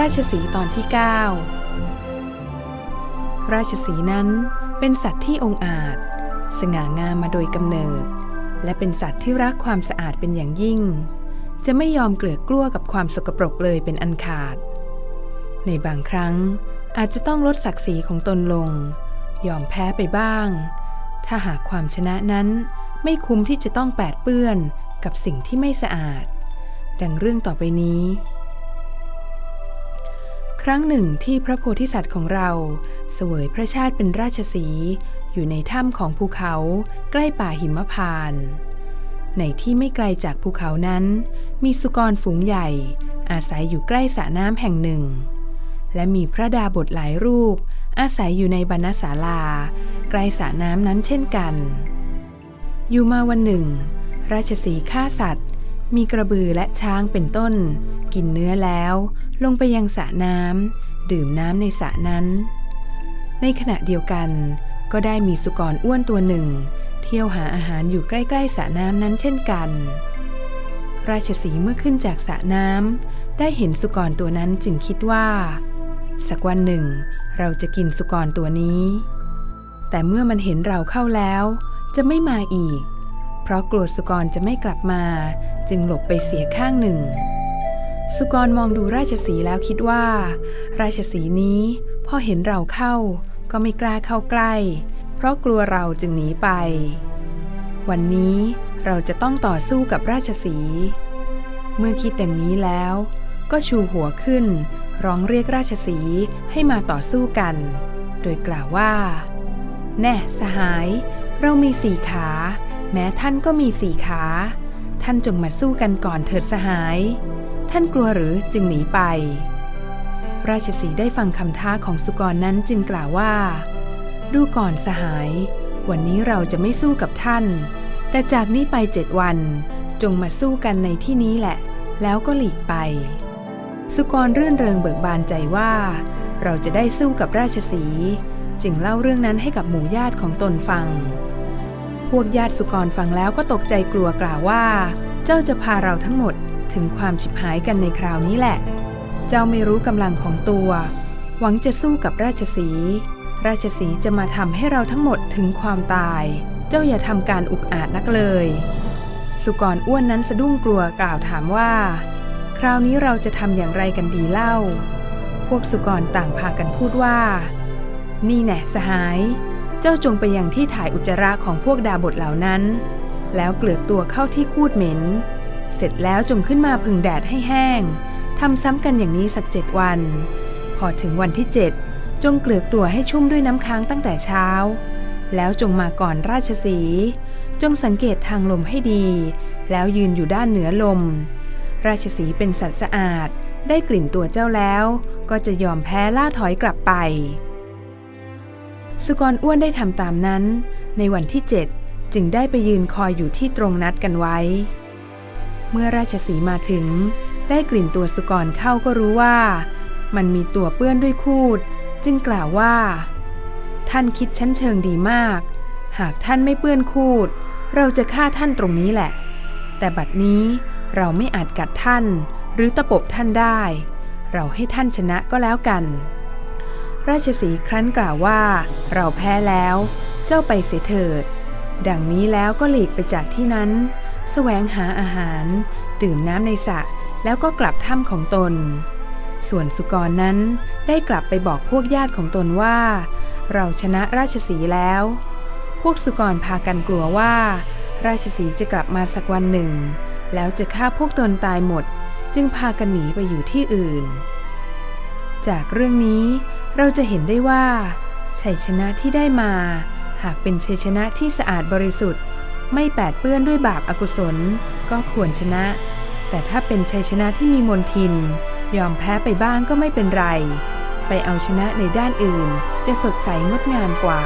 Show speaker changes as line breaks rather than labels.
ราชสีตอนที่ 9 ราชสีนั้นเป็นสัตว์ที่องอาจ สง่างามมาโดยกำเนิด และเป็นสัตว์ที่รักความสะอาดเป็นอย่างยิ่ง จะไม่ยอมเกลือกกลั้วกับความสกปรกเลยเป็นอันขาด ในบางครั้งอาจจะต้องลดศักดิ์ศรีของตนลง ยอมแพ้ไปบ้าง ถ้าหากความชนะนั้นไม่คุ้มที่จะต้องแปดเปื้อนกับสิ่งที่ไม่สะอาด ดังเรื่องต่อไปนี้ ครั้งหนึ่งที่พระโพธิสัตว์ของเราเสวยพระชาติเป็นราชสีอยู่ในถ้ำของภูเขาใกล้ป่าหิมพานต์ในที่ไม่ไกลจากภูเขานั้น มีสุกรฝูงใหญ่ อาศัยอยู่ใกล้สระน้ำแห่งหนึ่ง และมีพระดาบทหลายรูป อาศัยอยู่ในบรรณศาลา ใกล้สระน้ำนั้นเช่นกัน อยู่มาวันหนึ่ง ราชสีฆ่าสัตว์ มีกระบือและช้างเป็นต้น กินเนื้อแล้ว ลงไปยังสระน้ำดื่มน้ำในสระนั้น ในขณะเดียวกัน ก็ได้มีสุกรอ้วนตัวหนึ่ง เที่ยวหาอาหารอยู่ใกล้ๆสระน้ำนั้นเช่นกัน ราชสีเมื่อขึ้นจากสระน้ำได้เห็นสุกรตัวนั้นจึงคิดว่า สักวันหนึ่ง เราจะกินสุกรตัวนี้ แต่เมื่อมันเห็นเราเข้าแล้ว จะไม่มาอีก เพราะกลัวสุกรจะไม่กลับมา จึงหลบไปเสียข้างหนึ่ง สุกรมองดูราชสีแล้วคิดว่า ราชสีนี้พอเห็นเราเข้าก็ไม่กล้าเข้าใกล้ เพราะกลัวเราจึงหนีไป วันนี้เราจะต้องต่อสู้กับราชสี เมื่อคิดดังนี้แล้ว ก็ชูหัวขึ้น ร้องเรียกราชสีให้มาต่อสู้กัน โดยกล่าวว่า แน่สหาย เรามีสี่ขา แม้ท่านก็มีสี่ขา ท่านจงมาสู้กันก่อนเถิดสหาย ท่านกลัวหรือจึงหนีไป ราชสีได้ฟังคำท้าของสุกรนั้นจึงกล่าวว่า ดูก่อนสหาย วันนี้เราจะไม่สู้กับท่าน แต่จากนี้ไปเจ็ดวัน จงมาสู้กันในที่นี้แหละ แล้วก็หลีกไป สุกรเรื่อนเริงเบิกบานใจว่า เราจะได้สู้กับราชสี จึงเล่าเรื่องนั้นให้กับหมู่ญาติของตนฟัง พวกญาติสุกรฟังแล้วก็ตกใจกลัวกล่าวว่า เจ้าจะพาเราทั้งหมดถึงความฉิบหายกันในคราวนี้แหละ เจ้าไม่รู้กำลังของตัว หวังจะสู้กับราชสี ราชสีจะมาทำให้เราทั้งหมดถึงความตาย เจ้าอย่าทำการอุกอาจนักเลย สุกรอ้วนนั้นสะดุ้งกลัวกล่าวถามว่า คราวนี้เราจะทำอย่างไรกันดีเล่า พวกสุกรต่างพากันพูดว่า นี่แน่สหาย เจ้าจงไปยังที่ถ่ายอุจจาระของพวกดาบทเหล่านั้น แล้วเกลือกตัวเข้าที่คูดเหม็น เสร็จแล้วจงขึ้นมาพึ่งแดดให้แห้งทำซ้ำกันอย่างนี้สักเจ็ดวัน พอถึงวันที่เจ็ดจงเกลือกตัวให้ชุ่มด้วยน้ำค้างตั้งแต่เช้า แล้วจงมาก่อนราชสี จงสังเกตทางลมให้ดี แล้วยืนอยู่ด้านเหนือลม ราชสีเป็นสัตว์สะอาด ได้กลิ่นตัวเจ้าแล้ว ก็จะยอมแพ้ล่าถอยกลับไป สุกรอ้วนได้ทำตามนั้น ในวันที่เจ็ดจึงได้ไปยืนคอยอยู่ที่ตรงนัดกันไว้ เมื่อราชสีมาถึง ได้กลิ่นตัวสุกรเข้าก็รู้ว่า มันมีตัวเปื้อนด้วยคูด จึงกล่าวว่า ท่านคิดชั้นเชิงดีมาก หากท่านไม่เปื้อนคูด เราจะฆ่าท่านตรงนี้แหละ แต่บัดนี้เราไม่อาจกัดท่าน หรือตะปบท่านได้ เราให้ท่านชนะก็แล้วกัน ราชสีครั้นกล่าวว่า เราแพ้แล้ว เจ้าไปเสียเถิด ดังนี้แล้วก็หลีกไปจากที่นั้นแสวงหาอาหาร ดื่มน้ำในสระแล้วก็กลับถ้ำของตน ส่วนสุกรนั้นได้กลับไปบอกพวกญาติของตนว่า เราชนะราชสีแล้ว พวกสุกรพากันกลัวว่า ราชสีจะกลับมาสักวันหนึ่ง แล้วจะฆ่าพวกตนตายหมด จึงพากันหนีไปอยู่ที่อื่น จากเรื่องนี้ เราจะเห็นได้ว่า ชัยชนะที่ได้มา หากเป็นชัยชนะที่สะอาดบริสุทธิ์ ไม่แปดเปื้อนด้วยบาปอากุศล ก็ควรชนะ แต่ถ้าเป็นชัยชนะที่มีมนทิน ยอมแพ้ไปบ้างก็ไม่เป็นไร ไปเอาชนะในด้านอื่น จะสดใสงดงามกว่า